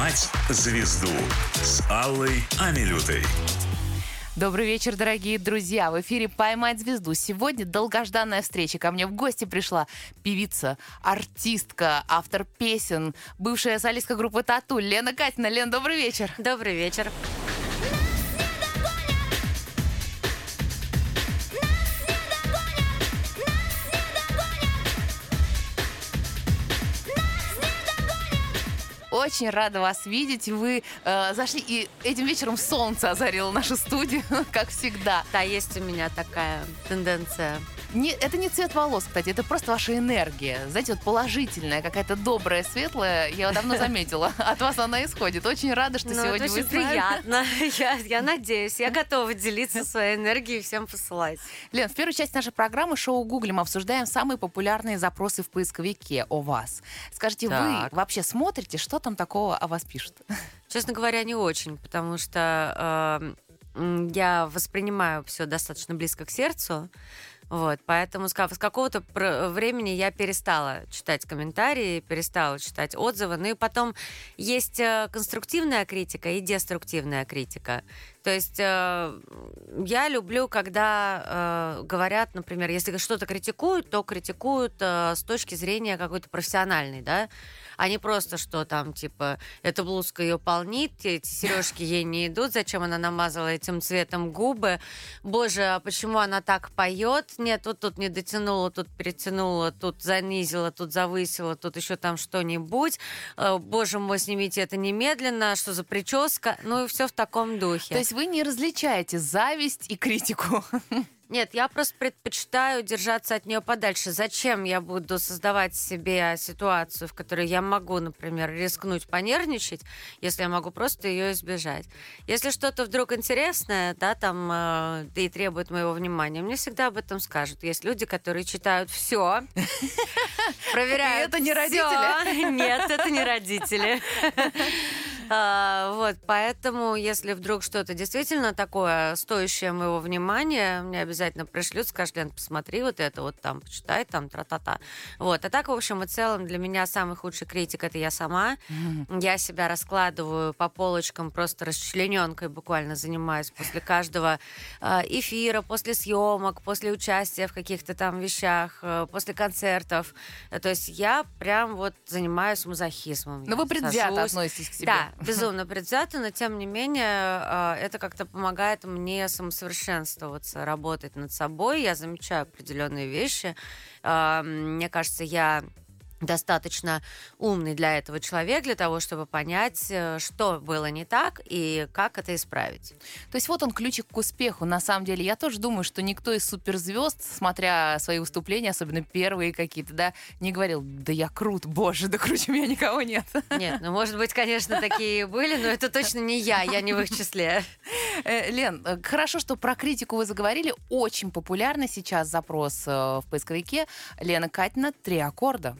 «Поймать звезду» с Аллой Амилютой. Добрый вечер, дорогие друзья. В эфире «Поймать звезду». Сегодня долгожданная встреча. Ко мне в гости пришла певица, артистка, автор песен, бывшая солистка группы «Тату» Лена Катина. Лен, добрый вечер. Добрый вечер. Очень рада вас видеть. Вы э, зашли, и этим вечером солнце озарило нашу студию, как всегда. Да, есть у меня такая тенденция не, это не цвет волос, кстати, это просто ваша энергия. Знаете, вот положительная, какая-то добрая, светлая. Я давно заметила. От вас она исходит. Очень рада, что ну, сегодня это вы очень приятно. Я, я надеюсь. Я готова делиться своей энергией и всем посылать. Лен, в первой части нашей программы шоу Гуглим обсуждаем самые популярные запросы в поисковике о вас. Скажите, так. вы вообще смотрите, что там такого о вас пишут? Честно говоря, не очень, потому что э, я воспринимаю все достаточно близко к сердцу. Вот, поэтому с какого-то времени я перестала читать комментарии, перестала читать отзывы. Ну и потом есть э, конструктивная критика и деструктивная критика. То есть э, я люблю, когда э, говорят, например, если что-то критикуют, то критикуют э, с точки зрения какой-то профессиональной, да, а не просто, что там, типа, эта блузка ее полнит, эти сережки ей не идут, зачем она намазала этим цветом губы, боже, а почему она так поет, нет, вот тут не дотянула, тут перетянула, тут занизила, тут завысила, тут еще там что-нибудь, э, боже мой, снимите это немедленно, что за прическа, ну и все в таком духе. То есть вы не различаете зависть и критику? Нет, я просто предпочитаю держаться от нее подальше. Зачем я буду создавать себе ситуацию, в которой я могу, например, рискнуть понервничать, если я могу просто ее избежать? Если что-то вдруг интересное, да, там э, и требует моего внимания, мне всегда об этом скажут. Есть люди, которые читают все, проверяют. Это не родители? Нет, это не родители. А, вот, поэтому, если вдруг что-то действительно такое, стоящее моего внимания, мне обязательно пришлют, скажут, Лен, посмотри вот это вот там, почитай там, тра-та-та. Вот, а так, в общем и целом, для меня самый худший критик это я сама. Я себя раскладываю по полочкам, просто расчлененкой буквально занимаюсь после каждого а, эфира, после съемок, после участия в каких-то там вещах, э, после концертов. То есть я прям вот занимаюсь мазохизмом. Но ну, вы предвзято относитесь к себе. Да, безумно предвзято, но тем не менее а, это как-то помогает мне самосовершенствоваться, работать над собой. Я замечаю определенные вещи. А, мне кажется, я достаточно умный для этого человек, для того, чтобы понять, э, что было не так и как это исправить. То есть вот он ключик к успеху. На самом деле, я тоже думаю, что никто из суперзвезд, смотря свои выступления, особенно первые какие-то, да, не говорил, да я крут, боже, да круче меня никого нет. Нет, ну, может быть, конечно, такие были, но это точно не я, я не в их числе. Э, Лен, э, хорошо, что про критику вы заговорили. Очень популярный сейчас запрос в поисковике. Лена Катина «Три аккорда».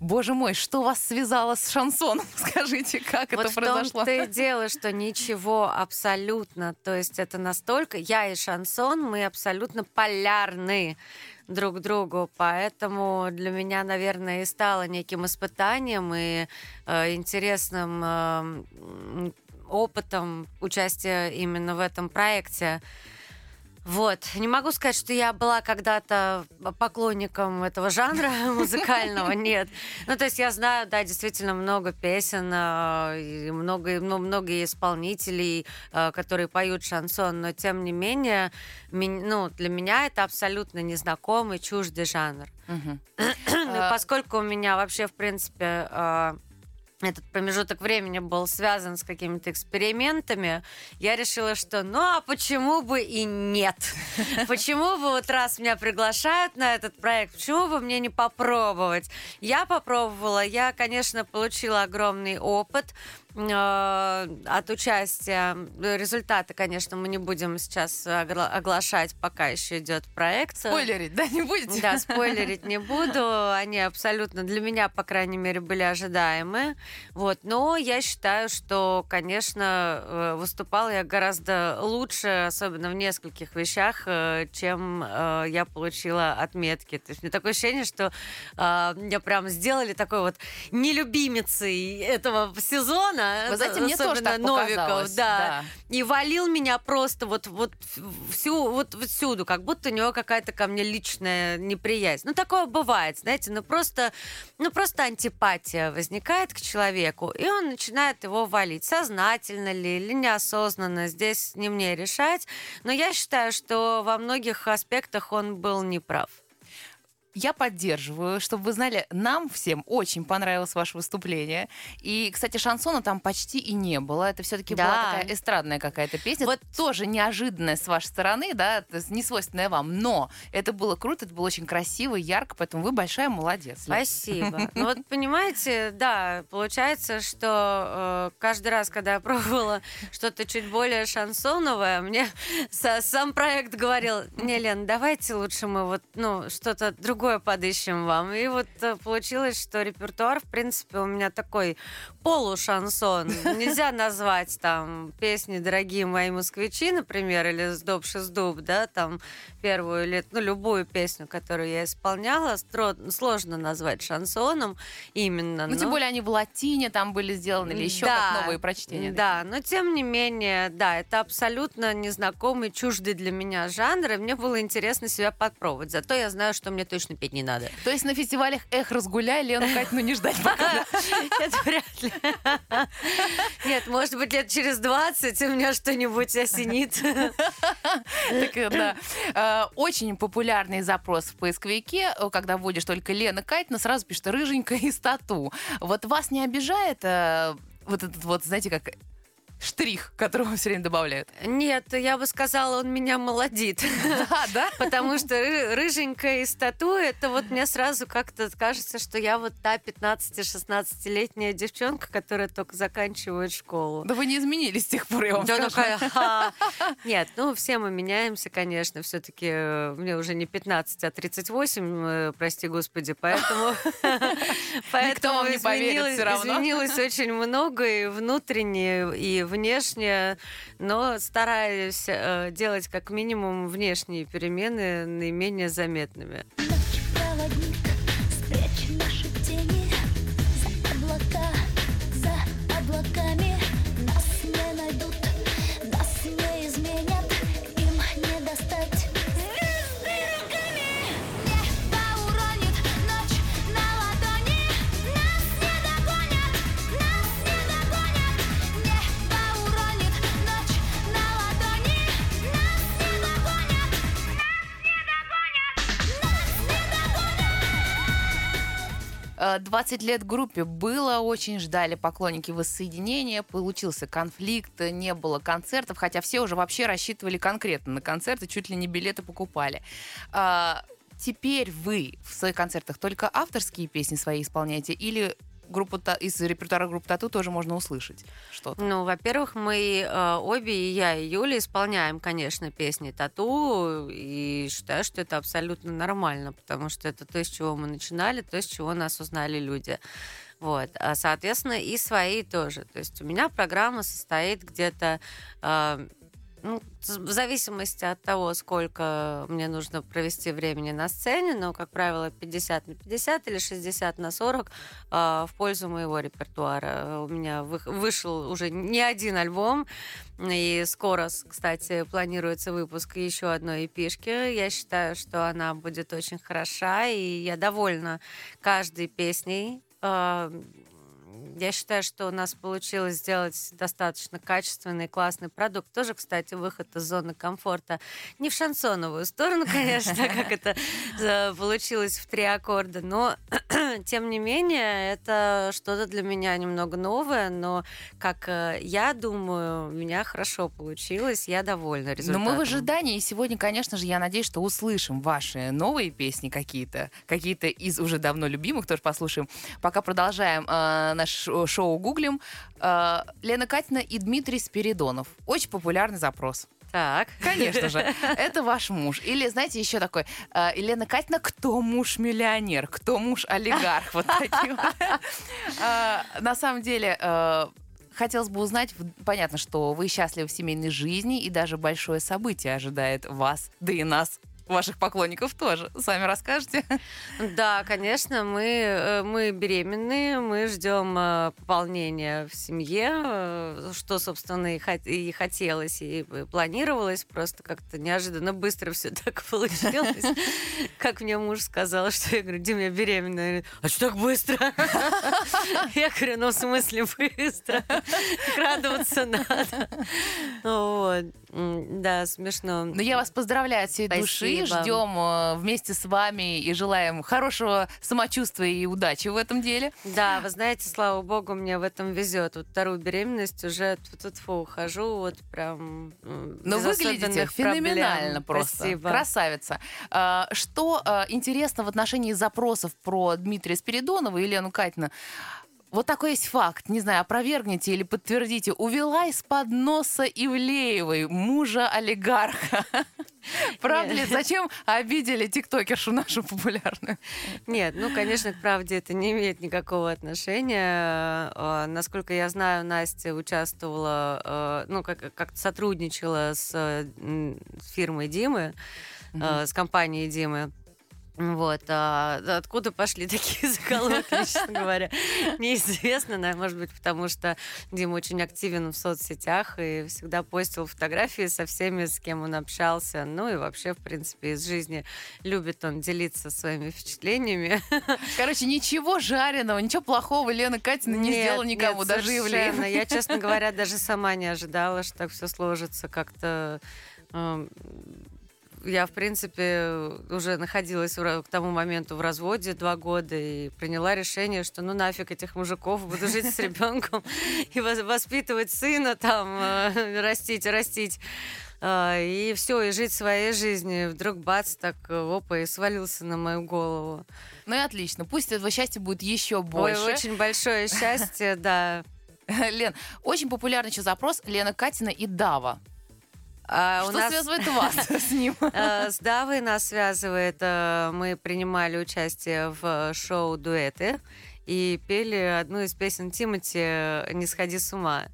Боже мой, что вас связало с шансоном? Скажите, как вот это произошло? Вот в том-то и дело, что ничего абсолютно. То есть это настолько... Я и шансон, мы абсолютно полярны друг другу, поэтому для меня, наверное, и стало неким испытанием и э, интересным э, опытом участия именно в этом проекте. Вот. Не могу сказать, что я была когда-то поклонником этого жанра музыкального, нет. Ну, то есть я знаю, да, действительно много песен, и много, ну, много исполнителей, э, которые поют шансон, но тем не менее, ну, для меня это абсолютно незнакомый, чуждый жанр. Поскольку у меня вообще, в принципе, этот промежуток времени был связан с какими-то экспериментами, я решила, что ну а почему бы и нет? Почему бы вот раз меня приглашают на этот проект, почему бы мне не попробовать? Я попробовала, я, конечно, получила огромный опыт, от участия. Результаты, конечно, мы не будем сейчас оглашать, пока еще идет проект. Спойлерить, да, не будете? Да, спойлерить не буду. Они абсолютно для меня, по крайней мере, были ожидаемы. Вот. Но я считаю, что, конечно, э, выступала я гораздо лучше, особенно в нескольких вещах, э, чем я получила отметки. То есть мне такое ощущение, что меня прям сделали такой вот нелюбимицей этого сезона, Да, Вы знаете, мне тоже так Новиков, показалось, да. И валил меня просто вот, вот всю, вот всюду, как будто у него какая-то ко мне личная неприязнь. Ну, такое бывает, знаете, ну просто, ну просто антипатия возникает к человеку, и он начинает его валить. Сознательно ли или неосознанно, здесь не мне решать. Но я считаю, что во многих аспектах он был неправ. Я поддерживаю, чтобы вы знали, нам всем очень понравилось ваше выступление. И, кстати, шансона там почти и не было. Это все-таки Да. была такая эстрадная какая-то песня. Вот- тоже неожиданная с вашей стороны, да, не свойственная вам. Но это было круто, это было очень красиво, ярко, поэтому вы большая молодец. Спасибо. Ну вот понимаете, да, получается, что э, каждый раз, когда я пробовала что-то чуть более шансоновое, мне са- сам проект говорил, не, Лен, давайте лучше мы вот, ну, что-то другое подыщем вам. И вот э, получилось, что репертуар, в принципе, у меня такой полушансон. Нельзя назвать там песни «Дорогие мои москвичи», например, или «Сдоб шездуб», да, там первую или, ну, любую песню, которую я исполняла, сложно назвать шансоном именно. Ну, тем но- более они в латине там были сделаны или еще Да, как новые прочтения. Да, но тем не менее, да, это абсолютно незнакомый, чуждый для меня жанр, и мне было интересно себя подпробовать. Зато я знаю, что мне точно петь не надо. То есть на фестивалях «Эх, разгуляй», Лену Катину не ждать пока. Это вряд ли. Нет, может быть, лет через 20 у меня что-нибудь осенит. Так, да. Э, Очень популярный запрос в поисковике, э, когда вводишь только Лена Катина, сразу пишет рыженькая из тату. Вот вас не обижает э, вот этот вот, знаете, как штрих, которого все время добавляют? Нет, я бы сказала, он меня молодит. А, да? Потому что ры- рыженькая из тату, это вот мне сразу как-то кажется, что я вот та 15-16-летняя девчонка, которая только заканчивает школу. Да вы не изменились с тех пор, я вам Да, скажу. такая, «Ха». Нет, ну все мы меняемся, конечно. Все-таки мне уже не 15, а 38, э, прости господи, поэтому... поэтому вам не поверит всё равно. Изменилось очень много и внутренне, и внешне, но стараюсь э, делать как минимум внешние перемены наименее заметными. Ночь 20 лет группе было, очень ждали поклонники воссоединения, получился конфликт, не было концертов, хотя все уже вообще рассчитывали конкретно на концерты, чуть ли не билеты покупали. А, Теперь вы в своих концертах только авторские песни свои исполняете или группу из репертуара группы Тату тоже можно услышать что-то? Ну, во-первых, мы э, обе, и я, и Юля, исполняем, конечно, песни Тату, и считаю, что это абсолютно нормально, потому что это то, с чего мы начинали, то, с чего нас узнали люди. Вот. А, соответственно, и свои тоже. То есть у меня программа состоит где-то э, ну, в зависимости от того, сколько мне нужно провести времени на сцене, но, как правило, 50 на 50 или 60 на 40 а, в пользу моего репертуара. У меня вы- вышел уже не один альбом, и скоро, кстати, планируется выпуск еще одной эпишки. Я считаю, что она будет очень хороша, и я довольна каждой песней. А, Я считаю, что у нас получилось сделать достаточно качественный, классный продукт. Тоже, кстати, выход из зоны комфорта. Не в шансоновую сторону, конечно, как это э, получилось в три аккорда, но, тем не менее, это что-то для меня немного новое, но, как э, я думаю, у меня хорошо получилось, я довольна Но результатом. мы в ожидании, и сегодня, конечно же, я надеюсь, что услышим ваши новые песни какие-то, какие-то из уже давно любимых, тоже послушаем. Пока продолжаем э, наш шоу гуглим. Э, Лена Катина и Дмитрий Спиридонов. Очень популярный запрос. Так. Конечно же, это ваш муж. Или, знаете, еще такой, э, Елена Катина, кто муж-миллионер, кто муж-олигарх, вот такие вот. Э, На самом деле, э, хотелось бы узнать, понятно, что вы счастливы в семейной жизни, и даже большое событие ожидает вас, да и нас ваших поклонников тоже. Сами расскажете. Да, конечно, мы, э, мы беременны, мы ждем э, пополнения в семье, э, что, собственно, и, хот- и хотелось, и планировалось, просто как-то неожиданно быстро все так получилось. Как мне муж сказал, что я говорю, Дим, я беременна. А что так быстро? Я говорю, ну в смысле быстро? Радоваться надо. Вот. Да, смешно. Но я вас поздравляю от всей души. Спасибо. Ждем э, вместе с вами и желаем хорошего самочувствия и удачи в этом деле. Да, вы знаете, слава богу, мне в этом везет. Вот вторую беременность уже тут ухожу, вот прям Но выглядите особенных проблем. феноменально просто. Спасибо. Красавица. А, Что а, интересно в отношении запросов про Дмитрия Спиридонова и Лену Катина? Вот такой есть факт, не знаю, опровергните или подтвердите. Увела из-под носа Ивлеевой, мужа олигарха. Правда ли? Зачем обидели тиктокершу нашу популярную? Нет, ну, конечно, к правде это не имеет никакого отношения. Э, Насколько я знаю, Настя участвовала, э, ну, как- как-то сотрудничала с, э, фирмой Димы, э, с компанией Димы. Вот, а откуда пошли такие заколоты, честно говоря, неизвестно, да, может быть, потому что Дима очень активен в соцсетях и всегда постил фотографии со всеми, с кем он общался, ну и вообще, в принципе, из жизни любит он делиться своими впечатлениями. Короче, ничего жареного, ничего плохого Лена Катина не Нет, сделала никому, нет, даже. Ивлеевой. Я, честно говоря, даже сама не ожидала, что так все сложится как-то. Я, в принципе, уже находилась в к тому моменту в разводе два года и приняла решение, что ну нафиг этих мужиков, буду жить с ребенком и вос- воспитывать сына, там, э, растить, растить. А, И все, и жить своей жизнью. Вдруг бац, так э, опа, и свалился на мою голову. Ну и отлично. Пусть этого счастья будет еще Ой, больше. очень большое счастье, да. Лен, очень популярный еще запрос Лена Катина и Дава. А у Что нас- связывает вас с ним? Э, С Давой нас связывает, э, мы принимали участие в шоу «Дуэты» и пели одну из песен Тимати «Не сходи с ума».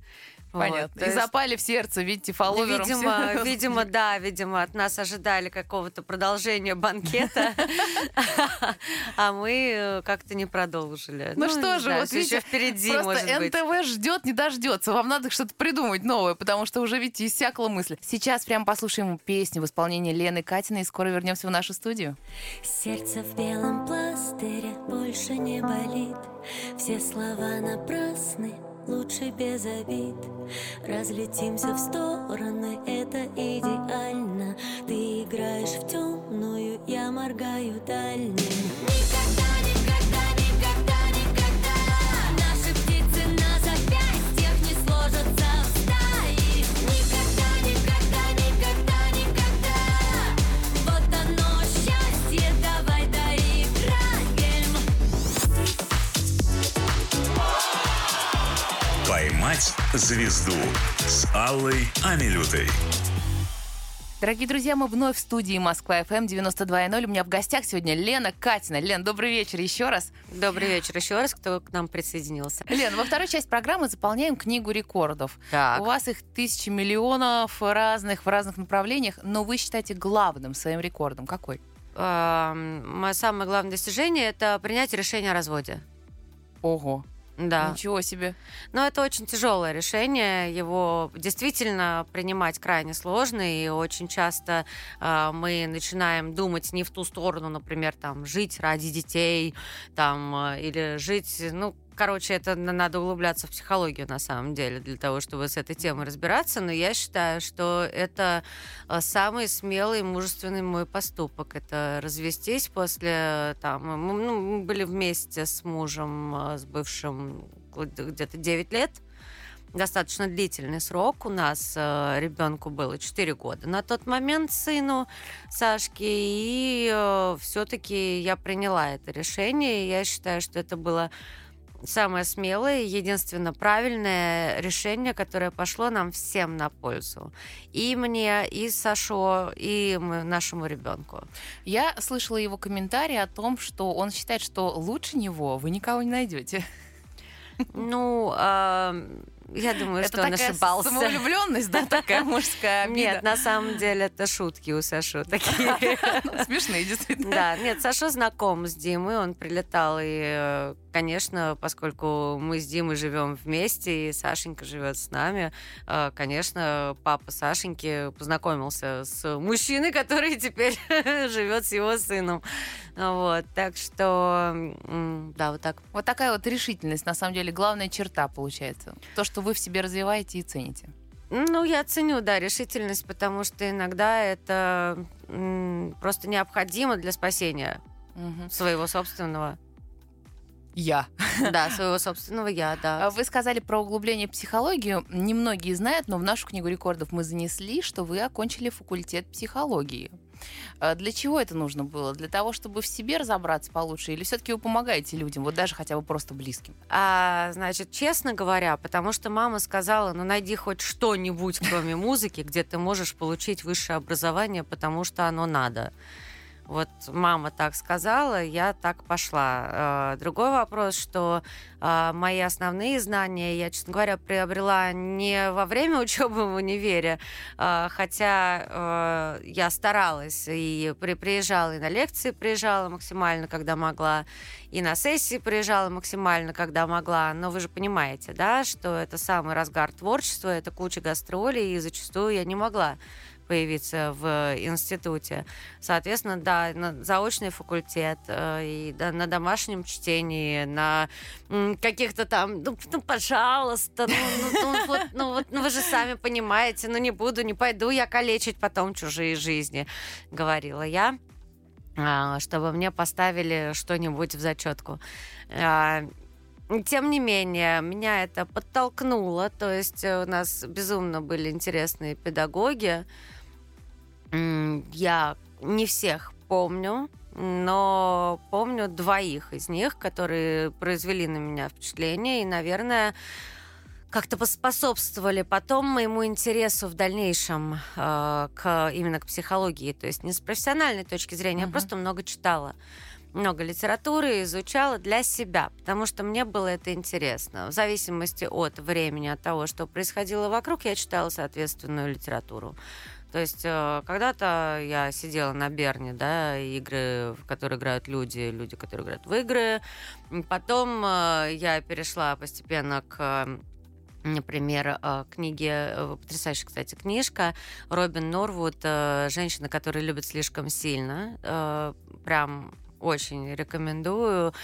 Вот, Понятно. то И есть, запали в сердце, видите, фолловером. Видимо, все. видимо, да, видимо, от нас ожидали какого-то продолжения банкета, а мы э, как-то не продолжили. Ну, что не же, вот ещё впереди, Просто может быть. НТВ ждет, не дождется. Вам надо что-то придумать новое, потому что уже, видите, иссякла мысль. Сейчас прям послушаем песню в исполнении Лены Катиной и скоро вернемся в нашу студию. Сердце в белом пластыре больше не болит Все слова напрасны, лучше без обид. Разлетимся в стороны, это идеально. Ты играешь в темную, я моргаю дальним звезду» с Аллой Амилютой. Дорогие друзья, мы вновь в студии Москва FM 92.0. У меня в гостях сегодня Лена Катина. Лен, добрый вечер еще раз. Добрый вечер еще раз, кто к нам присоединился. Лен, во второй часть программы заполняем книгу рекордов. Так. У вас их тысячи миллионов разных в разных направлениях, но вы считаете главным своим рекордом какой? Мое самое главное достижение это принять решение о разводе. Ого, Да. ничего себе. Но это очень тяжелое решение. Его действительно принимать крайне сложно. И очень часто э, мы начинаем думать не в ту сторону, например, там, жить ради детей, там, э, или жить, ну, Короче, это на- надо углубляться в психологию на самом деле для того, чтобы с этой темой разбираться. Но я считаю, что это э, самый смелый и мужественный мой поступок. Это развестись после там. Мы, ну, мы были вместе с мужем, э, с бывшим где-то 9 лет. Достаточно длительный срок. У нас э, ребенку было 4 года на тот момент, сыну Сашке. И все-таки я приняла это решение. И я считаю, что это было самое смелое, единственно правильное решение, которое пошло нам всем на пользу. И мне, и Сашо, и нашему ребенку. Я слышала его комментарий о том, что он считает, что лучше него вы никого не найдете. Ну, а, Я думаю, Это что он ошибался. самовлюбленность, да, такая мужская обида. Нет, на самом деле это шутки у Сашу такие. Ну, Смешные, действительно. Да, нет, Саша знаком с Димой, он прилетал, и, э, конечно, поскольку мы с Димой живем вместе, и Сашенька живет с нами, э, конечно, папа Сашеньки познакомился с мужчиной, который теперь живет с его сыном. Вот, так что, да, вот так. Вот такая вот решительность, на самом деле, главная черта получается. То, что вы в себе развиваете и цените. Ну, я ценю, да, решительность, потому что иногда это просто необходимо для спасения Мгм. своего собственного, Я. да, своего собственного я, да. А Вы сказали про углубление психологию. Немногие знают, но в нашу книгу рекордов мы занесли, что вы окончили факультет психологии. А Для чего это нужно было? Для того, чтобы в себе разобраться получше? Или все-таки вы помогаете людям, вот даже хотя бы просто близким? А, значит, честно говоря, потому что мама сказала, ну найди хоть что-нибудь, кроме музыки, где ты можешь получить высшее образование, потому что оно надо. Вот мама так сказала, я так пошла. Э, Другой вопрос, что э, мои основные знания я, честно говоря, приобрела не во время учебы в универе, э, хотя я старалась и при- приезжала и на лекции приезжала максимально, когда могла, и на сессии приезжала максимально, когда могла. Но вы же понимаете, да, что это самый разгар творчества, это куча гастролей, и зачастую я не могла появиться в институте. Соответственно, да, на заочный факультет, э, и да, на домашнем чтении, на каких-то там, ну, ну, пожалуйста, ну, ну, ну, вот, ну, вот, ну, вы же сами понимаете, ну, не буду, не пойду я калечить потом чужие жизни, говорила я а, чтобы мне поставили что-нибудь в зачетку. А, Тем не менее, меня это подтолкнуло. То есть э, у нас безумно были интересные педагоги. Я не всех помню, но помню двоих из них, которые произвели на меня впечатление и, наверное, как-то поспособствовали потом моему интересу в дальнейшем э, к именно к психологии, то есть не с профессиональной точки зрения, я Мгм. просто много читала, много литературы изучала для себя, потому что мне было это интересно. В зависимости от времени, от того, что происходило вокруг, я читала соответственную литературу. То есть э, когда-то я сидела на Берне, да, игры, в которые играют люди, люди, которые играют в игры. Потом э, я перешла постепенно к Например, э, книги, потрясающая, кстати, книжка Робин Норвуд «Женщина, которая любит слишком сильно». Прям очень рекомендую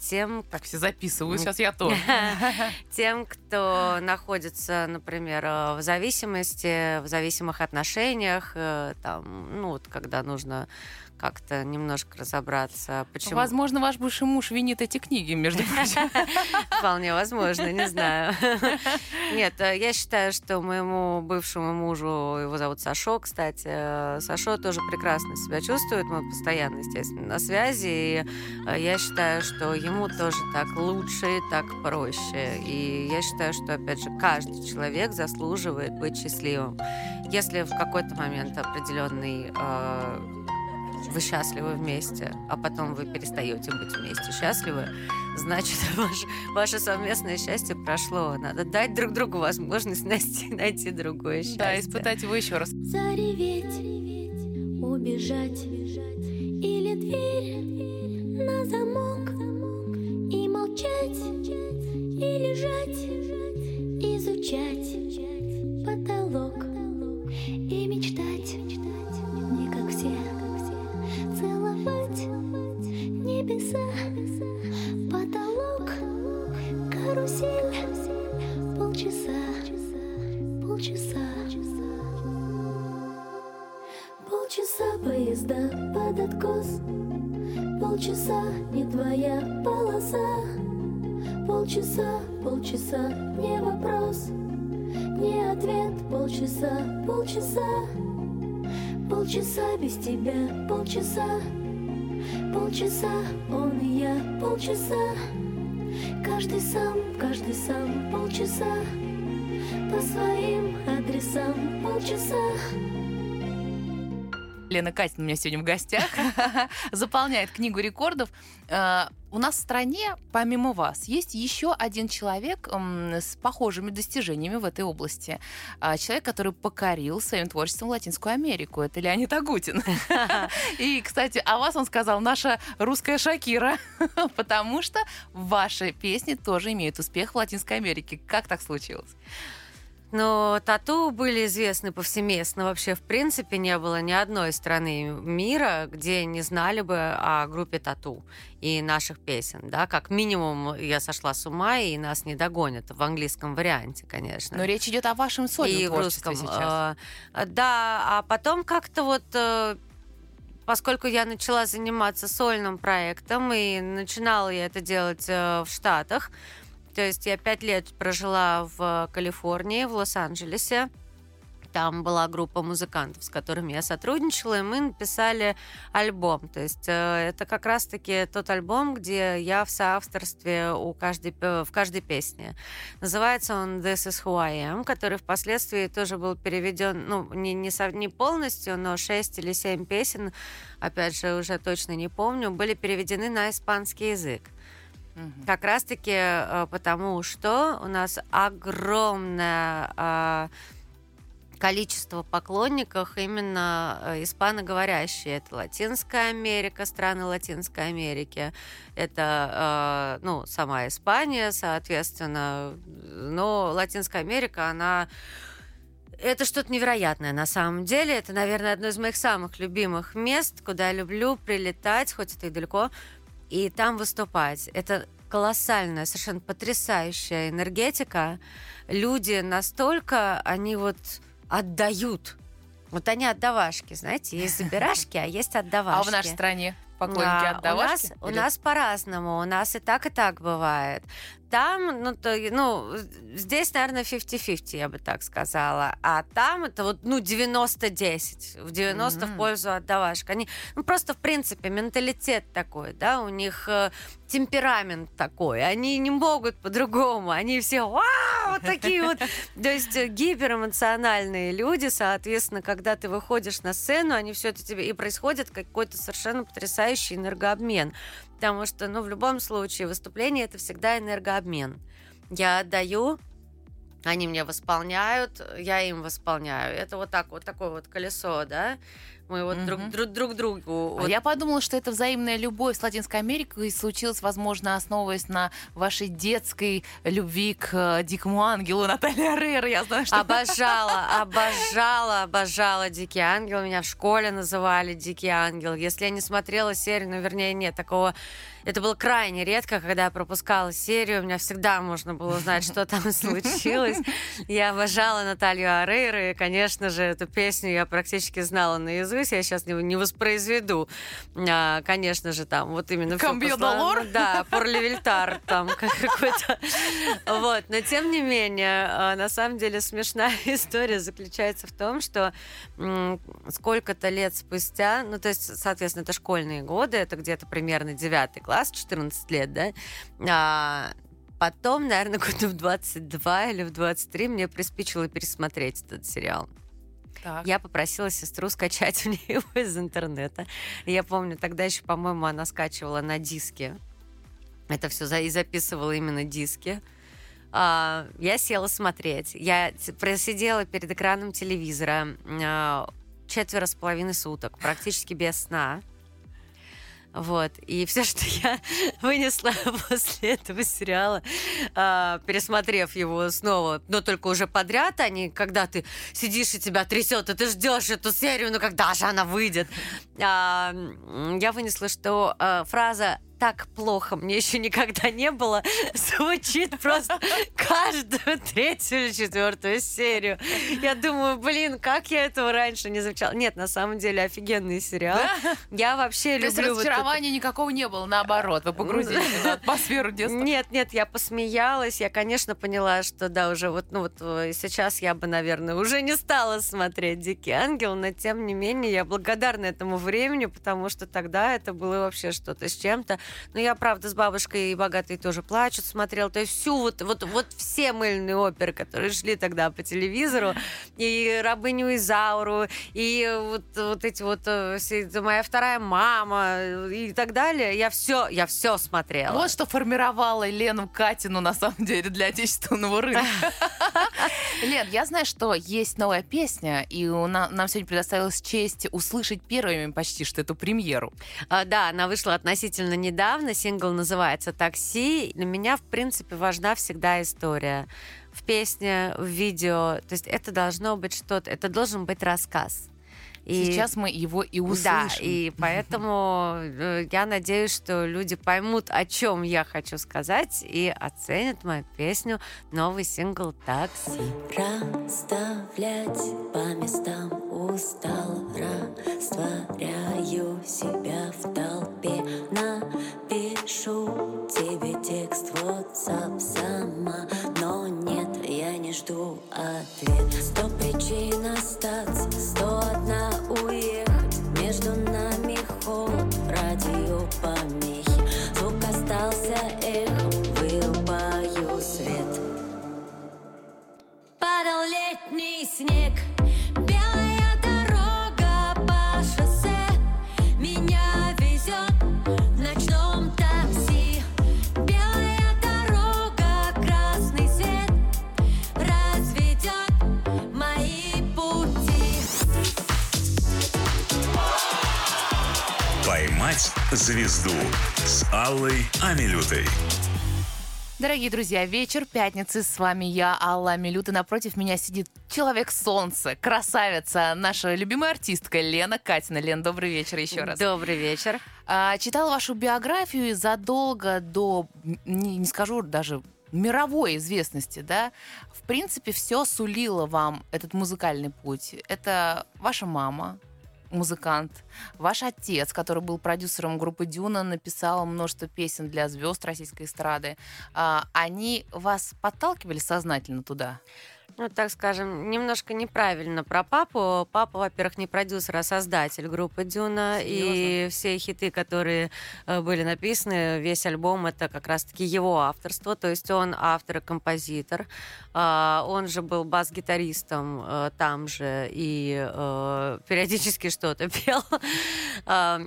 тем, Так, все записываю, сейчас я тоже. тем, кто находится, например, э, в зависимости, в зависимых отношениях, э, там, ну вот когда нужно как-то немножко разобраться, почему. Возможно, ваш бывший муж винит эти книги, между прочим. Вполне возможно, не знаю. Нет, э, я считаю, что моему бывшему мужу, его зовут Сашо, кстати, Сашо тоже прекрасно себя чувствует, мы постоянно, естественно, на связи, и я считаю, что ему тоже так лучше так проще. И я считаю, что, опять же, каждый человек заслуживает быть счастливым. Если в какой-то момент определенный э, вы счастливы вместе, а потом вы перестаете быть вместе счастливы, значит, ваше, ваше совместное счастье прошло. Надо дать друг другу возможность найти, найти другое счастье. Да, испытать его еще раз. Зареветь, убежать Или дверь на замок И молчать, и лежать Изучать потолок И мечтать Не как все Целовать небеса Потолок, карусель Полчаса, полчаса Полчаса поезда под откос Полчаса не твоя полоса. Полчаса, полчаса, не вопрос. Не ответ, полчаса, полчаса. Полчаса без тебя, полчаса. Полчаса, он и я, полчаса. Каждый сам, каждый сам, полчаса. По своим адресам, полчаса Лена Катина у меня сегодня в гостях, заполняет книгу рекордов. Э, у нас в стране, помимо вас, есть еще один человек с похожими достижениями в этой области. А, человек, который покорил своим творчеством Латинскую Америку. Это Леонид Агутин. И, кстати, о вас он сказал наша русская Шакира, потому что ваши песни тоже имеют успех в Латинской Америке. Как так случилось? Но тату были известны повсеместно. Вообще, в принципе, не было ни одной страны мира, где не знали бы о группе тату и наших песен. Да? Как минимум, я сошла с ума, и нас не догонят в английском варианте, конечно. Но речь идет о вашем сольном и творчестве русском, сейчас. Э, да, а потом как-то вот... Э, поскольку я начала заниматься сольным проектом, и начинала я это делать э, в Штатах, то есть я пять лет прожила в Калифорнии, в Лос-Анджелесе. Там была группа музыкантов, с которыми я сотрудничала, и мы написали альбом. То есть э, это как раз-таки тот альбом, где я в соавторстве у каждой, в каждой песне. Называется он This is Who I Am, который впоследствии тоже был переведен, ну, не, не, не полностью, но шесть или семь песен, опять же, уже точно не помню, были переведены на испанский язык. Угу. Как раз-таки э, потому, что у нас огромное э, количество поклонников именно э, испаноговорящие. Это Латинская Америка, страны Латинской Америки, это ну, сама Испания, соответственно. Но Латинская Америка, она это что-то невероятное на самом деле. Это, наверное, одно из моих самых любимых мест, куда я люблю прилетать, хоть это и далеко, и там выступать. Это колоссальная, совершенно потрясающая энергетика. Люди настолько, они вот отдают. Вот они отдавашки, знаете, есть забирашки, а есть отдавашки. А в нашей стране? поклонники а, отдавашки? У нас, у нас по-разному, у нас и так, и так бывает. Там, ну, то, ну, здесь, наверное, 50-50, я бы так сказала. А там это вот, ну, 90-10. В 90 mm-hmm. в пользу отдавашек. Они, ну, просто, в принципе, менталитет такой, да, у них э, темперамент такой. Они не могут по-другому. Они все, вау, вот такие вот. То есть э, гиперэмоциональные люди, соответственно, когда ты выходишь на сцену, они все это тебе... И происходит какой-то совершенно потрясающий энергообмен. Потому что, ну, в любом случае, выступление это всегда энергообмен. Я отдаю, они мне восполняют, я им восполняю. Это вот так вот такое вот колесо, да? Мы вот угу. друг, друг, друг другу. А вот. я подумала, что это взаимная любовь с Латинской Америкой случилась, возможно, основываясь на вашей детской любви к э, Дикому Ангелу Натальи Арейра. Я знаю, что... Обожала, обожала, обожала Дикий Ангел. Меня в школе называли Дикий Ангел. Если я не смотрела серию, ну, вернее, нет, такого это было крайне редко, когда я пропускала серию. У меня всегда можно было узнать, что там случилось. Я обожала Наталью Арейру, и, конечно же, эту песню я практически знала наизусть. Я сейчас не, не воспроизведу. А, конечно же, там вот именно... Камбьё долор? Да, Порлевельтар там какой-то. Вот, но тем не менее, а, на самом деле смешная история заключается в том, что сколько-то лет спустя, ну, то есть, соответственно, это школьные годы, это где-то примерно девятый класс, 14 лет, да, а, потом, наверное, году в 22 или в 23 мне приспичило пересмотреть этот сериал. Так. Я попросила сестру скачать мне его из интернета. Я помню, тогда еще, по-моему, она скачивала на диске. Это все за и записывала именно диски. А, я села смотреть. Я просидела перед экраном телевизора а, четверо с половиной суток, практически без сна. Вот. И все, что я вынесла после этого сериала, э, пересмотрев его снова, но только уже подряд, а не когда ты сидишь и тебя трясет, и ты ждешь эту серию, ну когда же она выйдет. Э, я вынесла, что э, фраза так плохо мне еще никогда не было, звучит просто каждую третью или четвертую серию. Я думаю, блин, как я этого раньше не замечала. Нет, на самом деле офигенный сериал. Да? Я вообще То люблю... То разочарования вот никакого не было, наоборот, вы погрузились в атмосферу детства. Нет, нет, я посмеялась, я, конечно, поняла, что да, уже вот, ну вот э, сейчас я бы, наверное, уже не стала смотреть «Дикий ангел», но тем не менее я благодарна этому времени, потому что тогда это было вообще что-то с чем-то. Но я, правда, с бабушкой и богатые тоже плачут смотрел. То есть всю вот, вот, вот все мыльные оперы, которые шли тогда по телевизору, и «Рабыню Изауру», и вот, вот эти вот э, все, «Моя вторая мама» и так далее. Я все, я все смотрела. Вот что формировало Лену Катину, на самом деле, для отечественного рынка. Лен, я знаю, что есть новая песня, и нам сегодня предоставилась честь услышать первыми почти что эту премьеру. А, да, она вышла относительно недавно. Сингл называется «Такси». Для меня, в принципе, важна всегда история. В песне, в видео. То есть это должно быть что-то, это должен быть рассказ. И- Сейчас мы его и Да, услышим. и поэтому э, я надеюсь, что люди поймут, о чем я хочу сказать, и оценят мою песню «Новый сингл «Такси». Расставлять по местам устал Растворяю себя в толпе Напишу тебе текст в WhatsApp сама Но нет, не жду ответ. Сто причин остаться, сто одна уехать. Между нами холод, радио помехи. Звук остался эхом, вырубаю свет. Падал летний снег, звезду» с Аллой Амилютой. Дорогие друзья, вечер пятницы. С вами я, Алла Милют, и напротив меня сидит человек солнца, красавица, наша любимая артистка Лена Катина. Лен, добрый вечер еще раз. Добрый вечер. А, читала вашу биографию и задолго до, не, не скажу даже мировой известности, да, в принципе, все сулило вам этот музыкальный путь. Это ваша мама, музыкант, ваш отец, который был продюсером группы Дюна, написал множество песен для звезд российской эстрады. А, они вас подталкивали сознательно туда? Ну, так скажем, немножко неправильно про папу. Папа, во-первых, не продюсер, а создатель группы Дюна. И все хиты, которые э, были написаны, весь альбом, это как раз-таки его авторство. То есть он автор и композитор. А, Он же был бас-гитаристом э, там же и э, периодически что-то пел, А,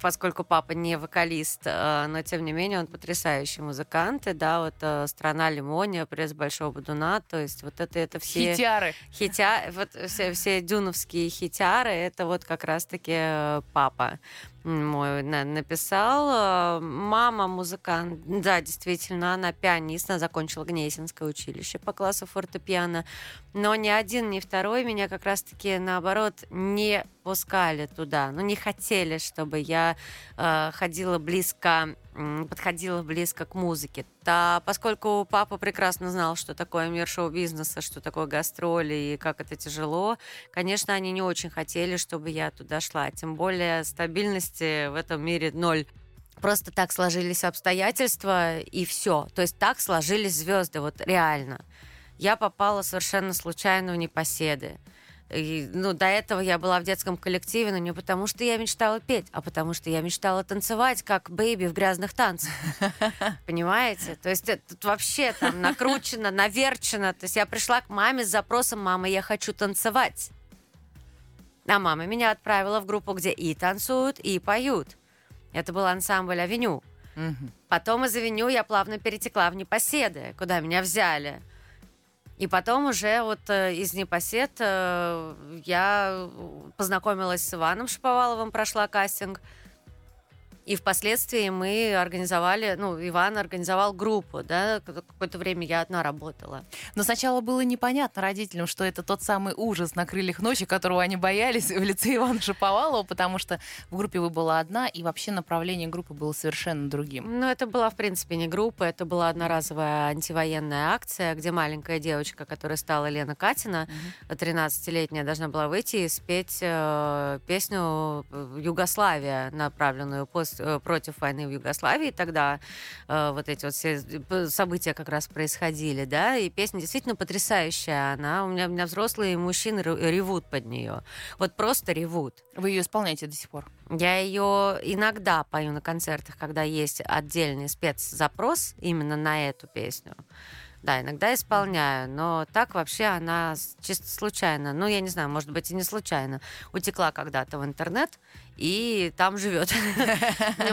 поскольку папа не вокалист, но тем не менее он потрясающий музыкант. И да, вот «Страна лимония», «Пресс Большого Будуна», то есть вот это, это все... Хитяры. Хитя, вот все, все дюновские хитяры, это вот как раз-таки э, папа мой на- написал. Мама музыкант, да, действительно, она пианист, она закончила Гнесинское училище по классу фортепиано, но ни один, ни второй меня как раз-таки, наоборот, не пускали туда, ну, не хотели, чтобы я э, ходила близко, м, подходила близко к музыке. Да, поскольку папа прекрасно знал, что такое мир шоу-бизнеса, что такое гастроли и как это тяжело, конечно, они не очень хотели, чтобы я туда шла. Тем более стабильности в этом мире ноль. Просто так сложились обстоятельства, и все. То есть так сложились звезды, вот реально. Я попала совершенно случайно в непоседы. И, ну, до этого я была в детском коллективе, но не потому, что я мечтала петь, а потому, что я мечтала танцевать, как бэйби в грязных танцах. Понимаете? То есть это тут вообще там накручено, наверчено. То есть я пришла к маме с запросом «Мама, я хочу танцевать». А мама меня отправила в группу, где и танцуют, и поют. Это был ансамбль «Авеню». Потом из авеню я плавно перетекла в непоседы, куда меня взяли. И потом уже вот э, из непосед э, я познакомилась с Иваном Шаповаловым, прошла кастинг. И впоследствии мы организовали, ну, Иван организовал группу, да, ка- какое-то время я одна работала. Но сначала было непонятно родителям, что это тот самый ужас на крыльях ночи, которого они боялись в лице Ивана Шаповалова, потому что в группе вы была одна, и вообще направление группы было совершенно другим. Ну, это была, в принципе, не группа, это была одноразовая антивоенная акция, где маленькая девочка, которая стала Лена Катина, 13-летняя, должна была выйти и спеть э, песню э, «Югославия», направленную пос- есть э, против войны в Югославии тогда э, вот эти вот все события как раз происходили, да, и песня действительно потрясающая, она у меня, у меня взрослые мужчины ревут под нее, вот просто ревут. Вы ее исполняете до сих пор? Я ее иногда пою на концертах, когда есть отдельный спецзапрос именно на эту песню. Да, иногда исполняю, но так вообще она чисто случайно, ну, я не знаю, может быть, и не случайно, утекла когда-то в интернет и там живет.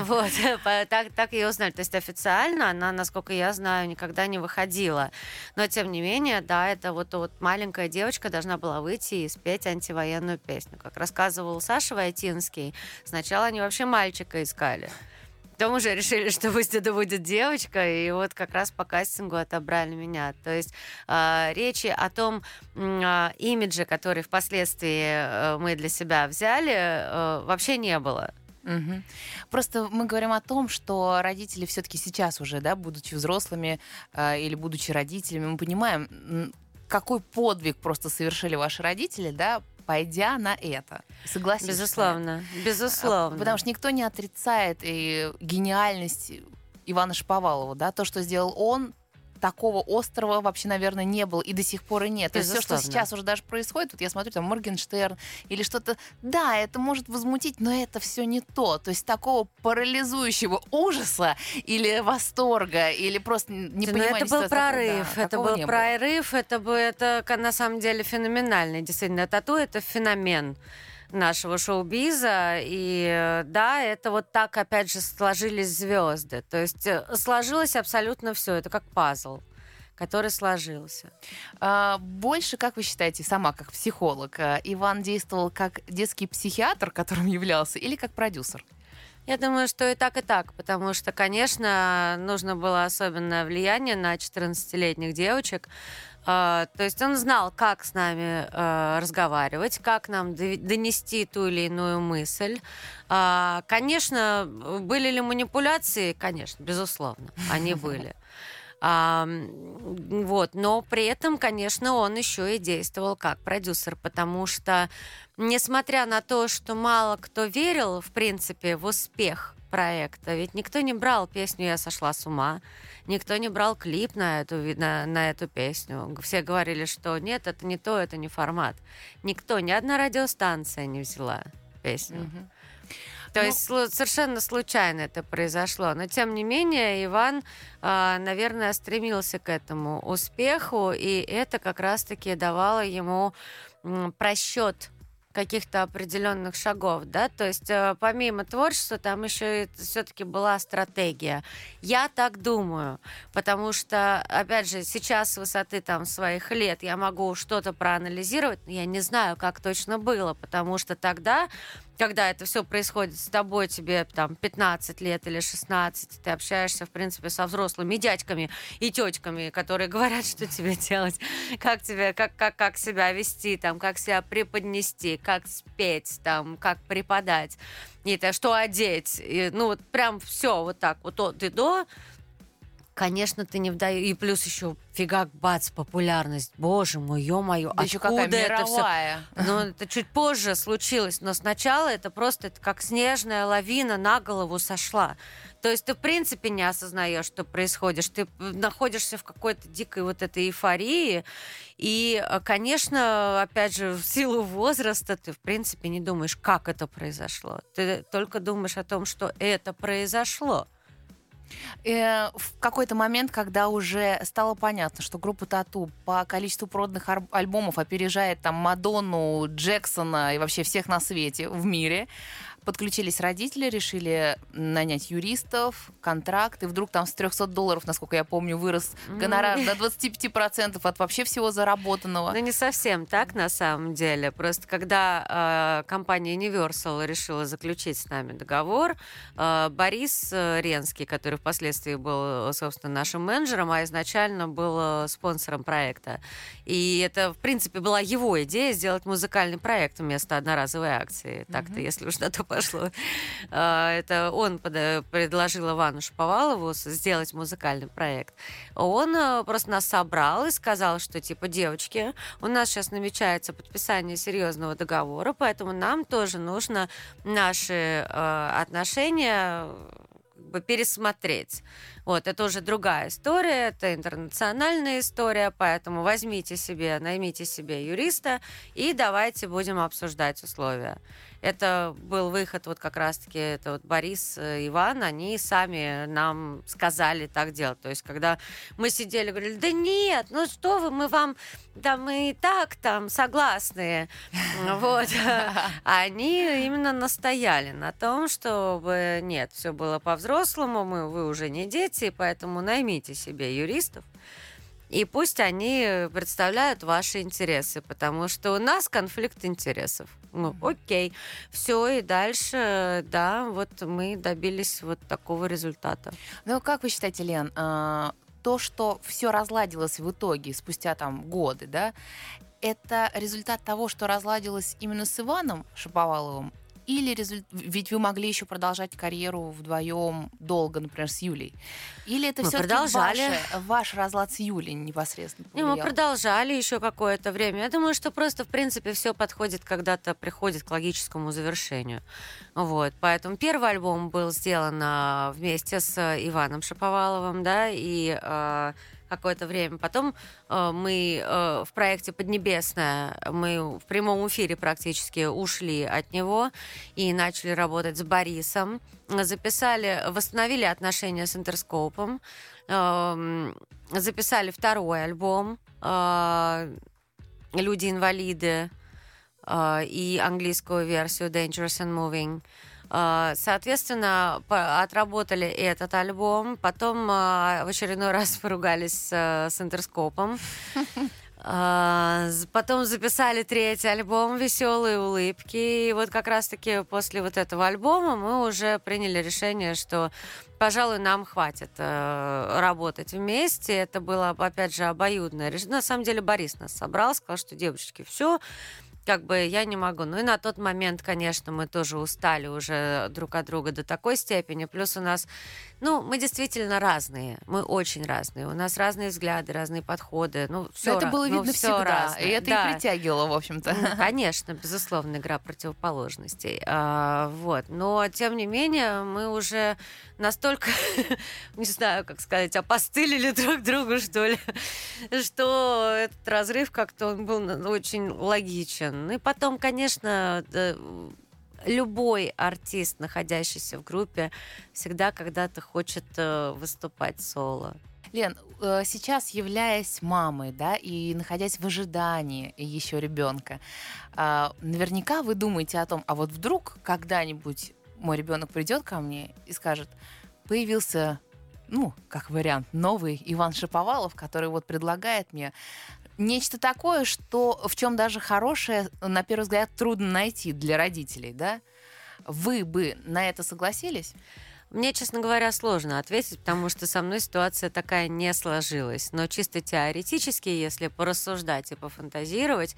Вот, так, ее узнали. То есть официально она, насколько я знаю, никогда не выходила. Но, тем не менее, да, это вот, вот маленькая девочка должна была выйти и спеть антивоенную песню. Как рассказывал Саша Войтинский, сначала они вообще мальчика искали. Потом уже решили, что пусть это будет девочка, и вот как раз по кастингу отобрали меня. То есть э, речи о том э, имидже, который впоследствии э, мы для себя взяли, э, вообще не было. Угу. Просто мы говорим о том, что родители все-таки сейчас уже, да, будучи взрослыми э, или будучи родителями, мы понимаем, какой подвиг просто совершили ваши родители, да, пойдя на это. Согласись. Безусловно, безусловно. Потому что никто не отрицает и гениальность Ивана Шаповалова, да, то, что сделал он, такого острова вообще, наверное, не было и до сих пор и нет. То есть все, что сейчас уже даже происходит, вот я смотрю, там Моргенштерн или что-то, да, это может возмутить, но это все не то. То есть такого парализующего ужаса или восторга, или просто не ну, это был прорыв, да, это был прорыв, это, бы, это на самом деле феноменальный. Действительно, тату — это феномен нашего шоу-биза. И да, это вот так, опять же, сложились звезды. То есть э, сложилось абсолютно все. Это как пазл который сложился. А, больше, как вы считаете, сама как психолог, э, Иван действовал как детский психиатр, которым являлся, или как продюсер? Я думаю, что и так, и так, потому что, конечно, нужно было особенное влияние на 14-летних девочек, Uh, то есть он знал, как с нами uh, разговаривать, как нам донести ту или иную мысль. Uh, конечно, были ли манипуляции? Конечно, безусловно, они были. А, вот, но при этом, конечно, он еще и действовал как продюсер, потому что, несмотря на то, что мало кто верил, в принципе, в успех проекта, ведь никто не брал песню «Я сошла с ума», никто не брал клип на эту, на, на эту песню. Все говорили, что нет, это не то, это не формат. Никто, ни одна радиостанция не взяла песню. Mm-hmm. То ну, есть совершенно случайно это произошло. Но тем не менее, Иван, э, наверное, стремился к этому успеху, и это как раз-таки давало ему просчет каких-то определенных шагов, да, то есть э, помимо творчества там еще все-таки была стратегия. Я так думаю, потому что, опять же, сейчас с высоты там своих лет я могу что-то проанализировать, но я не знаю, как точно было, потому что тогда когда это все происходит с тобой, тебе там 15 лет или 16, ты общаешься, в принципе, со взрослыми дядьками и тетками, которые говорят, что тебе делать, как тебе, как, как, как себя вести, там, как себя преподнести, как спеть, там, как преподать, и это что одеть, и, ну вот прям все вот так, вот от и до, конечно, ты не вдаешь. И плюс еще фигак, бац, популярность. Боже мой, ё-моё, да еще какая это мировая. все? Ну, это чуть позже случилось, но сначала это просто это как снежная лавина на голову сошла. То есть ты, в принципе, не осознаешь, что происходит. Ты находишься в какой-то дикой вот этой эйфории. И, конечно, опять же, в силу возраста ты, в принципе, не думаешь, как это произошло. Ты только думаешь о том, что это произошло. Э, в какой-то момент, когда уже стало понятно, что группа Тату по количеству проданных альбомов опережает там Мадонну, Джексона и вообще всех на свете в мире, Подключились родители, решили нанять юристов, контракт, и вдруг там с 300 долларов, насколько я помню, вырос гонорар до 25% от вообще всего заработанного. Ну, не совсем так, на самом деле. Просто когда э, компания Universal решила заключить с нами договор, э, Борис Ренский, который впоследствии был, собственно, нашим менеджером, а изначально был э, спонсором проекта. И это, в принципе, была его идея сделать музыкальный проект вместо одноразовой акции. Так-то, mm-hmm. если уж на то пошло. А, это он предложил Ивану Шаповалову сделать музыкальный проект. Он э, просто нас собрал и сказал, что типа, девочки, у нас сейчас намечается подписание серьезного договора, поэтому нам тоже нужно наши э, отношения пересмотреть. Вот, это уже другая история, это интернациональная история, поэтому возьмите себе, наймите себе юриста и давайте будем обсуждать условия. Это был выход вот как раз-таки, это вот Борис, э, Иван, они сами нам сказали так делать. То есть, когда мы сидели, говорили, да нет, ну что вы, мы вам, да мы и так там согласны. Вот. Они именно настояли на том, чтобы нет, все было по-взрослому, мы, вы уже не дети, поэтому наймите себе юристов, и пусть они представляют ваши интересы, потому что у нас конфликт интересов. Ну, окей. Все, и дальше, да, вот мы добились вот такого результата. Ну, как вы считаете, Лен, а, то, что все разладилось в итоге спустя там годы, да, это результат того, что разладилось именно с Иваном Шаповаловым, или результ... ведь вы могли еще продолжать карьеру вдвоем долго, например, с Юлей? Или это все продолжали ваше, ваш разлад с Юлей непосредственно? Не, мы продолжали еще какое-то время. Я думаю, что просто в принципе все подходит, когда-то приходит к логическому завершению. Вот, поэтому первый альбом был сделан а, вместе с Иваном Шаповаловым, да, и э, какое-то время. Потом э, мы э, в проекте «Поднебесная», мы в прямом эфире практически ушли от него и начали работать с Борисом. Записали, восстановили отношения с Интерскопом, э, записали второй альбом э, «Люди-инвалиды» э, и английскую версию «Dangerous and Moving». А, соответственно, отработали этот альбом, потом а, в очередной раз поругались с Интерскопом. А, потом записали третий альбом «Веселые улыбки». И вот как раз-таки после вот этого альбома мы уже приняли решение, что, пожалуй, нам хватит э, работать вместе. Это было, опять же, обоюдное решение. На самом деле Борис нас собрал, сказал, что, девочки, все, как бы я не могу. Ну и на тот момент, конечно, мы тоже устали уже друг от друга до такой степени. Плюс у нас, ну, мы действительно разные, мы очень разные. У нас разные взгляды, разные подходы. Ну, все это было видно ну, всегда, разное. и это да. и притягивало, в общем-то. Ну, конечно, безусловно, игра противоположностей. А, вот. Но, тем не менее, мы уже настолько, не знаю, как сказать, опостылили друг другу, что ли, что этот разрыв как-то он был очень логичен. Ну и потом, конечно, любой артист, находящийся в группе, всегда когда-то хочет э, выступать соло. Лен, э, сейчас являясь мамой, да, и находясь в ожидании еще ребенка, а, наверняка вы думаете о том, а вот вдруг когда-нибудь мой ребенок придет ко мне и скажет, появился, ну, как вариант, новый Иван Шаповалов, который вот предлагает мне нечто такое, что в чем даже хорошее, на первый взгляд, трудно найти для родителей, да? Вы бы на это согласились? Мне, честно говоря, сложно ответить, потому что со мной ситуация такая не сложилась. Но чисто теоретически, если порассуждать и пофантазировать,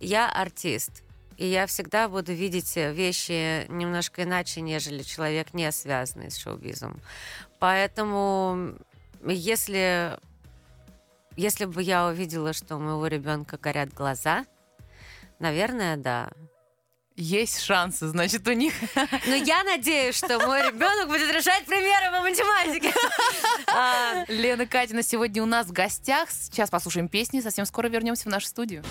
я артист. И я всегда буду видеть вещи немножко иначе, нежели человек, не связанный с шоу-бизом. Поэтому, если, если бы я увидела, что у моего ребенка горят глаза, наверное, да. Есть шансы, значит, у них. Но я надеюсь, что мой ребенок будет решать примеры по математике. А, Лена Катина сегодня у нас в гостях. Сейчас послушаем песни, совсем скоро вернемся в нашу студию.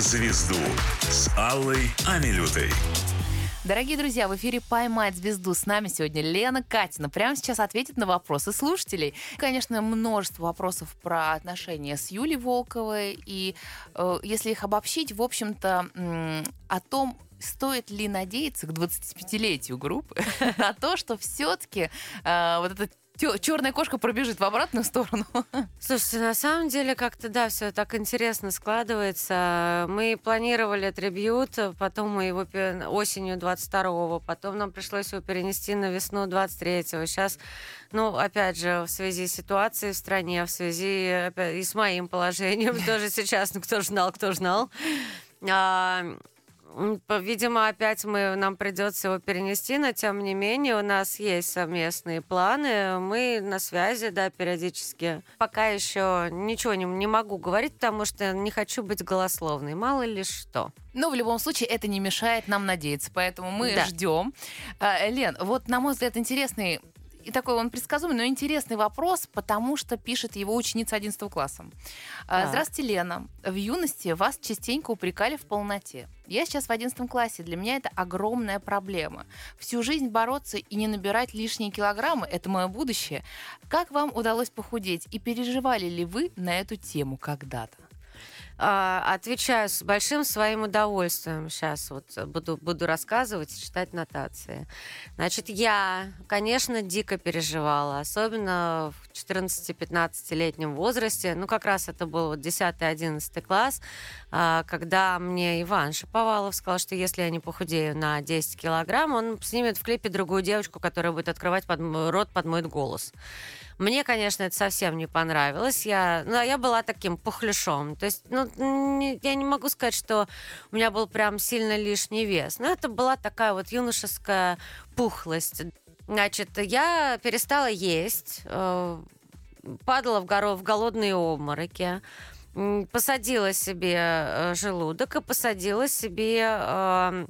Звезду» с Аллой Амилютой. Дорогие друзья, в эфире «Поймать звезду» с нами сегодня Лена Катина. Прямо сейчас ответит на вопросы слушателей. Конечно, множество вопросов про отношения с Юлей Волковой. И э, если их обобщить, в общем-то, м, о том, стоит ли надеяться к 25-летию группы на то, что все-таки вот эта черная кошка пробежит в обратную сторону. Слушайте, на самом деле как-то, да, все так интересно складывается. Мы планировали трибьют, потом мы его осенью 22-го, потом нам пришлось его перенести на весну 23-го. Сейчас, ну, опять же, в связи с ситуацией в стране, в связи опять, и с моим положением, тоже сейчас, ну, кто знал, кто ж знал. А, Видимо, опять мы, нам придется его перенести, но тем не менее у нас есть совместные планы. Мы на связи, да, периодически. Пока еще ничего не, не могу говорить, потому что не хочу быть голословной. Мало ли что. Но в любом случае это не мешает нам надеяться, поэтому мы Да. ждем. А, Лен, вот на мой взгляд интересный и такой он предсказуемый, но интересный вопрос, потому что пишет его ученица 11 класса. А, Так. Здравствуйте, Лена. В юности вас частенько упрекали в полноте. Я сейчас в 11 классе. Для меня это огромная проблема. Всю жизнь бороться и не набирать лишние килограммы – это мое будущее. Как вам удалось похудеть? И переживали ли вы на эту тему когда-то? А, Отвечаю с большим своим удовольствием. Сейчас вот буду, буду рассказывать читать нотации. Значит, я, конечно, дико переживала, особенно в 14-15-летнем возрасте. Ну, как раз это был вот 10-11 класс, а, когда мне Иван Шаповалов сказал, что если я не похудею на 10 килограмм, он снимет в клипе другую девочку, которая будет открывать под, рот под голос. Мне, конечно, это совсем не понравилось. Я, ну, я была таким пухляшом. То есть, ну, не- я не могу сказать, что у меня был прям сильно лишний вес. Но это была такая вот юношеская пухлость. Значит, я перестала есть, э, падала в, горо- в голодные обмороки, посадила себе э, желудок и посадила себе э,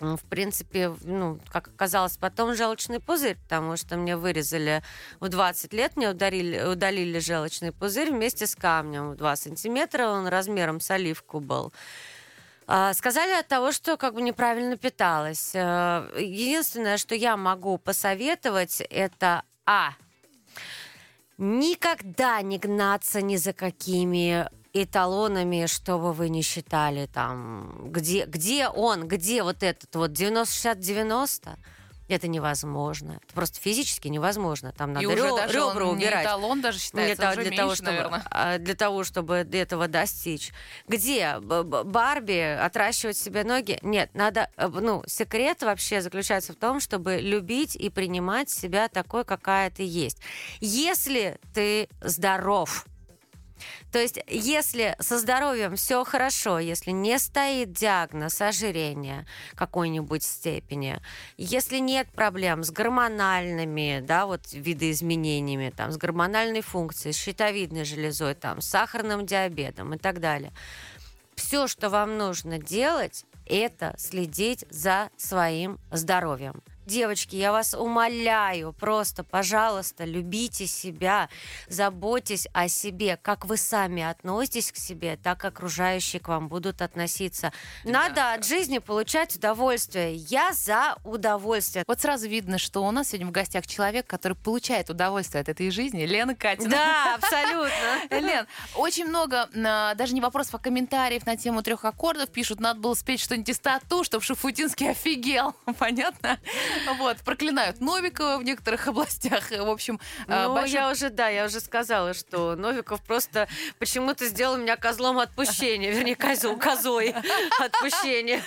в принципе, ну, как оказалось, потом желчный пузырь, потому что мне вырезали в 20 лет, мне ударили, удалили желчный пузырь вместе с камнем в 2 сантиметра, он размером с оливку был. А, Сказали от того, что как бы неправильно питалась. Э, Единственное, что я могу посоветовать, это А. Никогда не гнаться ни за какими эталонами, что бы вы ни считали там, где, где он, где вот этот вот 90-60-90, это невозможно. Это просто физически невозможно. Там надо и уже рё- даже ребра он не убирать. эталон даже Для, считается, того- уже для меньше, того, чтобы, наверное. а, для того, чтобы этого достичь. Где Барби отращивать себе ноги? Нет, надо, э, ну, секрет вообще заключается в том, чтобы любить и принимать себя такой, какая ты есть. Если ты здоров, то есть, если со здоровьем все хорошо, если не стоит диагноз ожирения какой-нибудь степени, если нет проблем с гормональными, да, вот видоизменениями, там, с гормональной функцией, с щитовидной железой, там, с сахарным диабетом и так далее, все, что вам нужно делать, это следить за своим здоровьем. Девочки, я вас умоляю, просто, пожалуйста, любите себя, заботьтесь о себе, как вы сами относитесь к себе, так окружающие к вам будут относиться. Надо от жизни получать удовольствие. Я за удовольствие. Вот сразу видно, что у нас сегодня в гостях человек, который получает удовольствие от этой жизни, Лена Катина. Да, абсолютно. Лен, очень много, а, даже не вопросов, а комментариев на тему трех аккордов пишут, надо было спеть что-нибудь из тату, чтобы Шафутинский офигел. Понятно? Вот, проклинают Новикова в некоторых областях. В общем, а, Ну, большой- я уже, да, я уже сказала, что Новиков просто почему-то сделал меня козлом отпущения, вернее, козел, козой отпущения.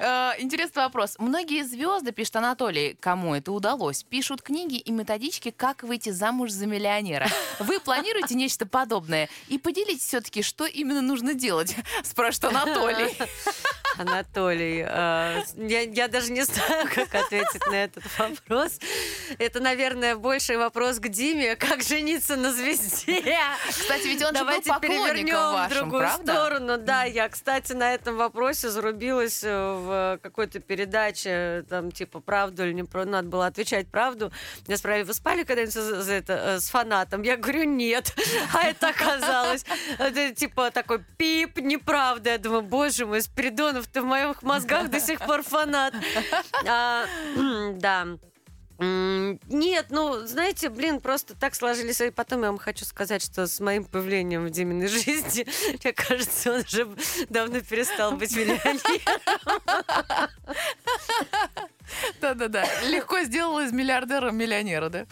Э, Интересный вопрос. Многие звезды, пишет Анатолий, кому это удалось, пишут книги и методички, как выйти замуж за миллионера. Вы планируете нечто подобное? И поделитесь все-таки, что именно нужно делать, спрашивает Анатолий. Анатолий. Э, я, я даже не знаю, как ответить на этот вопрос. Это, наверное, больший вопрос к Диме, как жениться на звезде. Кстати, ведь он Давайте же был перевернем в вашим, другую правда? сторону. Да, я, кстати, на этом вопросе зарубилась э, в какой-то передаче, там, типа, правду или не правду. Надо было отвечать правду. Меня спросили, вы спали когда-нибудь за, за это, э, с фанатом? Я говорю, нет. А это оказалось, это, типа, такой пип, неправда. Я думаю, боже мой, Спиридонов, ты в моих мозгах до сих пор фанат. А, Да. Нет, ну, знаете, блин, просто так сложились. И потом я вам хочу сказать, что с моим появлением в Диминой жизни, мне кажется, он уже давно перестал быть миллионером. Да-да-да. Легко сделал из миллиардера миллионера, да?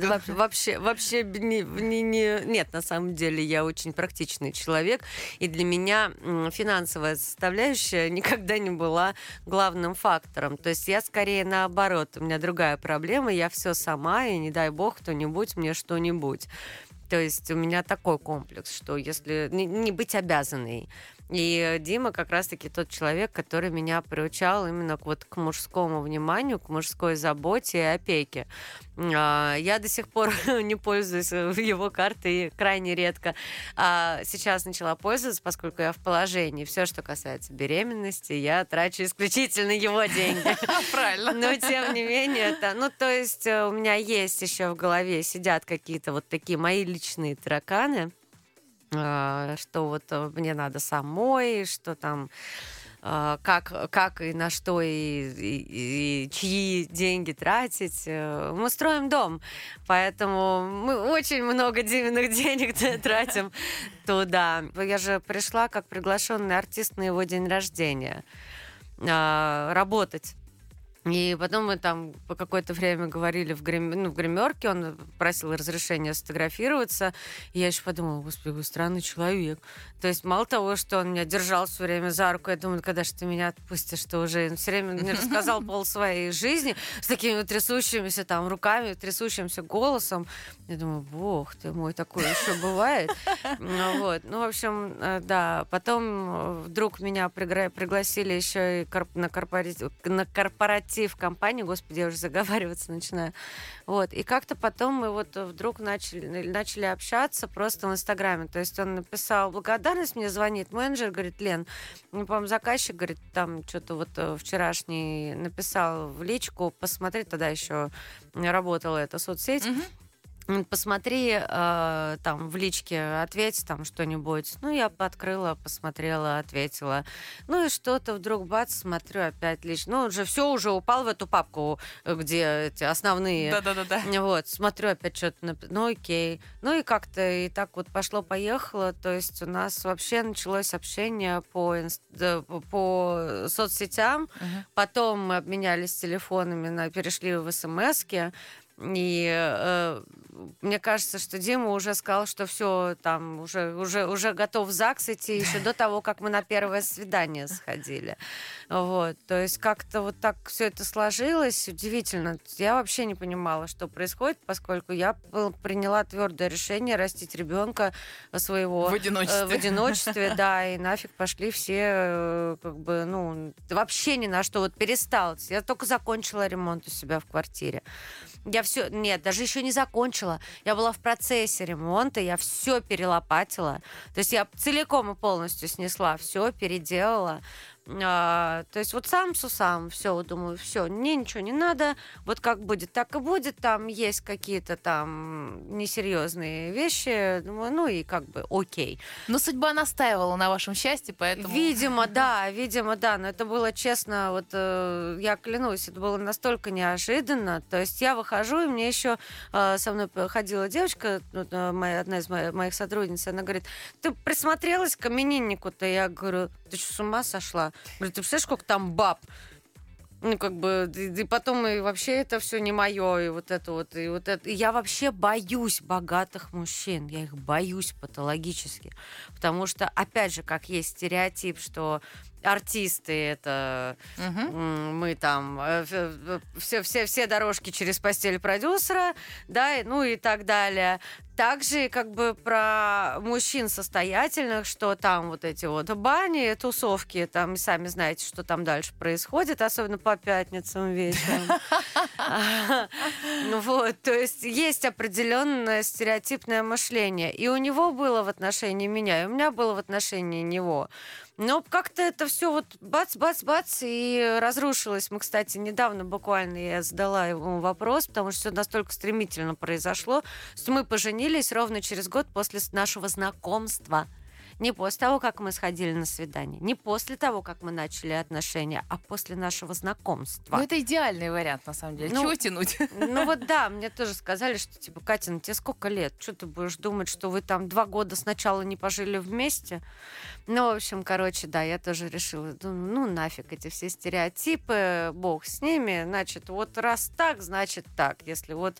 Да, во- вообще, вообще не, не- не- нет, на самом деле я очень практичный человек, и для меня финансовая составляющая никогда не была главным фактором. То есть я скорее наоборот, у меня другая проблема, я все сама, и не дай бог кто-нибудь мне что-нибудь. То есть у меня такой комплекс, что если не, не быть обязанной. И Дима как раз-таки тот человек, который меня приучал именно к, вот, к мужскому вниманию, к мужской заботе и опеке. А, Я до сих пор не пользуюсь э, его картой крайне редко. А сейчас начала пользоваться, поскольку я в положении. Все, что касается беременности, я трачу исключительно его деньги. Правильно. Но тем не менее, это, ну то есть э, у меня есть еще в голове сидят какие-то вот такие мои личные тараканы, что вот э, мне надо самой, что там а, как, как и на что и, и- и чьи деньги тратить. Э, Мы строим дом, поэтому мы очень много Диминых денег тратим туда. Я же пришла как приглашенный артист на его день рождения а, работать. И потом мы там по какое-то время говорили в, грим... ну, в гримерке, он просил разрешения сфотографироваться. И я еще подумала, господи, вы странный человек. То есть мало того, что он меня держал все время за руку, я думаю, когда же ты меня отпустишь, что уже все время мне рассказал пол своей жизни с такими трясущимися там руками, трясущимся голосом. Я думаю, бог ты мой, такое еще бывает. Ну, Вот. Ну, в общем, э, да. Потом э, вдруг меня пригласили еще и на, корпоратив, на корпоратив компании. Господи, я уже заговариваться начинаю. Вот. И как-то потом мы вот вдруг начали, начали общаться просто в Инстаграме. То есть он написал благодарность, мне звонит менеджер, говорит, Лен, ну, по-моему, заказчик, говорит, там что-то вот э, вчерашний написал в личку, посмотри, тогда еще работала эта соцсеть. Мгм. Посмотри э, там в личке, ответь там что-нибудь. Ну, я открыла, посмотрела, ответила. Ну и что-то вдруг бац, смотрю опять лично. Ну, уже все уже упал в эту папку, э, где эти основные. Да-да-да. Вот, смотрю опять что-то, ну окей. Ну и как-то и так вот пошло-поехало. То есть у нас вообще началось общение по, инст- да, по- соцсетям. Мгм. Потом мы обменялись телефонами, на, перешли в смс И э, мне кажется, что Дима уже сказал, что все там уже, уже, уже готов в ЗАГС идти еще до того, как мы на первое свидание сходили. Вот. То есть как-то вот так все это сложилось. Удивительно. Я вообще не понимала, что происходит, поскольку я был- приняла твердое решение растить ребенка своего В э, одиночестве. в одиночестве, да, и нафиг пошли все, э, как бы, ну, вообще ни на что, вот перестал. Я только закончила ремонт у себя в квартире. Я все, нет, даже еще не закончила. Я была в процессе ремонта, я все перелопатила. То есть я целиком и полностью снесла, все переделала. А, то есть вот сам с усам, все, думаю, все, мне ничего не надо, вот как будет, так и будет, там есть какие-то там несерьезные вещи, думаю, ну и как бы окей. Но судьба настаивала на вашем счастье, поэтому... Видимо, да, видимо, да. Но это было честно, вот э, я клянусь, это было настолько неожиданно. То есть я выхожу, и мне еще э, со мной ходила девочка, э, моя, одна из моих, моих сотрудниц, она говорит, ты присмотрелась к имениннику-то? Я говорю, ты что, с ума сошла? Говорю, ты представляешь, сколько там баб? Ну, как бы, и, и потом и вообще это все не мое, и вот это вот, и вот это. И я вообще боюсь богатых мужчин. Я их боюсь патологически. Потому что, опять же, как есть стереотип, что артисты, это м, мы там э, э, все, все, все дорожки через постель продюсера, да, ну и так далее. Также как бы про мужчин состоятельных, что там вот эти вот бани, тусовки, там сами знаете, что там дальше происходит, особенно по пятницам вечером. Вот, то есть есть определенное стереотипное мышление. И у него было в отношении меня, и у меня было в отношении него. Но как-то это все вот бац-бац-бац и разрушилось. Мы, кстати, недавно буквально я задала ему вопрос, потому что все настолько стремительно произошло, что мы поженились ровно через год после нашего знакомства. Не после того, как мы сходили на свидание, не после того, как мы начали отношения, а после нашего знакомства. Ну, это идеальный вариант, на самом деле. Ну, Чего тянуть? Ну вот да, мне тоже сказали, что типа, Катя, ну тебе сколько лет? Что ты будешь думать, что вы там два года сначала не пожили вместе? Ну, в общем, короче, да, я тоже решила, думаю, ну нафиг эти все стереотипы, бог с ними, значит, вот раз так, значит так. Если вот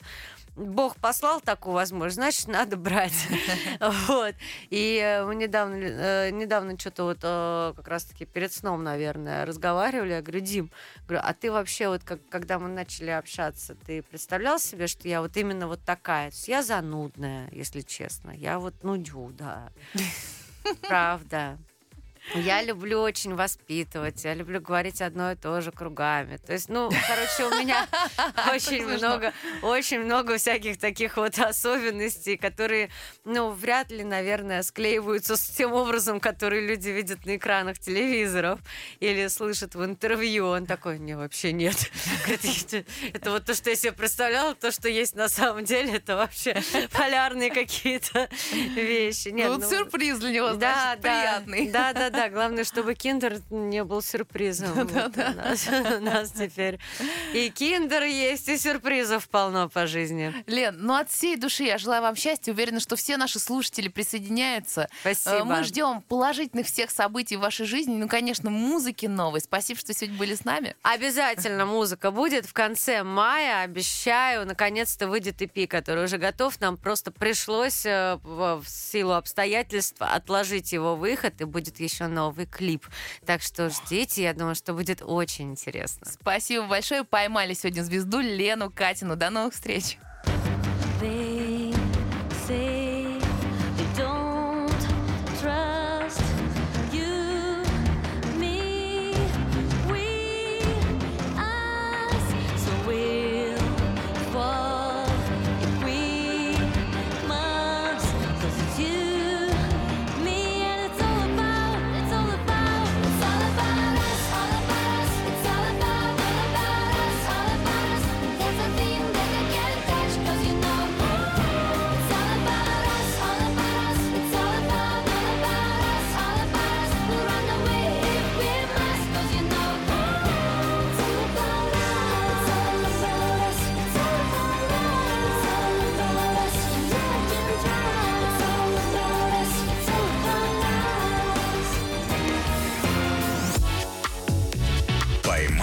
Бог послал такую возможность, значит, надо брать. Вот. И э, мы недавно, э, недавно что-то вот э, как раз-таки перед сном, наверное, разговаривали. Я говорю, Дим, говорю, а ты вообще вот, как, когда мы начали общаться, ты представлял себе, что я вот именно вот такая? То есть я занудная, если честно. Я вот нудю, да. Правда. Я люблю очень воспитывать, я люблю говорить одно и то же кругами. То есть, ну, короче, у меня очень много, очень много всяких таких вот особенностей, которые, ну, вряд ли, наверное, склеиваются с тем образом, который люди видят на экранах телевизоров или слышат в интервью. Он такой, не, вообще нет. «Это- вот то, что я себе представляла, то, что есть на самом деле, это вообще полярные какие-то вещи. Нет, Ну, вот ну, сюрприз для него, значит, приятный. Да, да, да. Главное, чтобы киндер не был сюрпризом. Вот у нас, у нас теперь и киндер есть, и сюрпризов полно по жизни. Лен, ну от всей души я желаю вам счастья. Уверена, что все наши слушатели присоединяются. Э, Спасибо. Мы ждем положительных всех событий в вашей жизни. Ну, конечно, музыки новой. Спасибо, что сегодня были с нами. Обязательно музыка будет в конце мая, обещаю. Наконец-то выйдет EP, который уже готов. Нам просто пришлось э, в силу обстоятельств отложить его выход, и будет еще новый клип. Так что ждите, я думаю, что будет очень интересно. Спасибо большое. Поймали сегодня звезду Лену Катину. До новых встреч. They